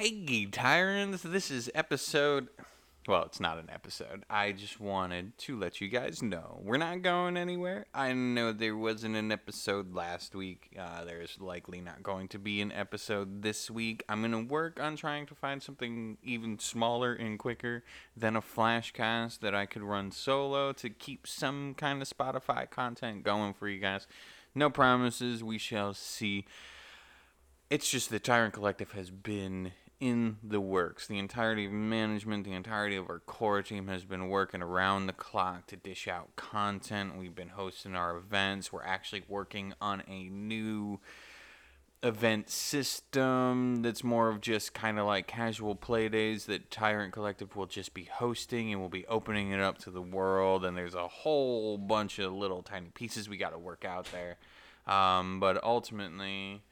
Hey, Tyrants, this is episode. Well, it's not an episode. I just wanted to let you guys know we're not going anywhere. I know there wasn't an episode last week. Uh, there's likely not going to be an episode this week. I'm going to work on trying to find something even smaller and quicker than a flashcast that I could run solo to keep some kind of Spotify content going for you guys. No promises. We shall see it's just the Tyrant Collective has been in the works. The entirety of management, the entirety of our core team has been working around the clock to dish out content. We've been hosting our events. We're actually working on a new event system that's more of just kind of like casual play days that Tyrant Collective will just be hosting and we'll be opening it up to the world. And there's a whole bunch of little tiny pieces we got to work out there. Um, but ultimately,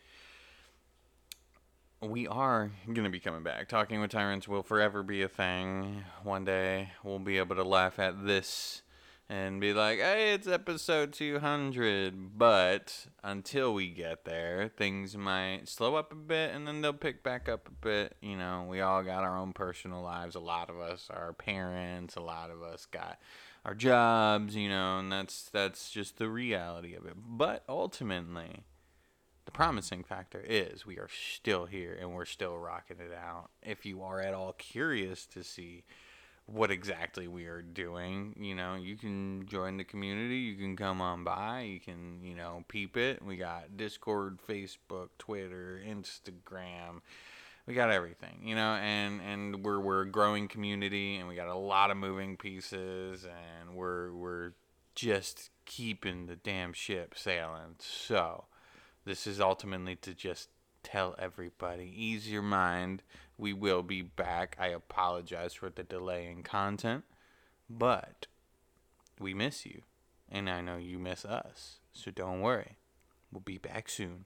we are going to be coming back. Talking with Tyrants will forever be a thing. One day we'll be able to laugh at this and be like, hey, it's episode 200. But until we get there, things might slow up a bit and then they'll pick back up a bit. You know, we all got our own personal lives. A lot of us are parents, a lot of us got our jobs, you know, and that's that's just the reality of it. But ultimately, the promising factor is we are still here and we're still rocking it out. If you are at all curious to see what exactly we are doing, you know, you can join the community. You can come on by. You can, you know, peep it. We got Discord, Facebook, Twitter, Instagram. We got everything, you know, and and we're we're a growing community, and we got a lot of moving pieces, and we're we're just keeping the damn ship sailing. So this is ultimately to just tell everybody ease your mind. We will be back. I apologize for the delay in content, but we miss you. And I know you miss us. So don't worry. We'll be back soon.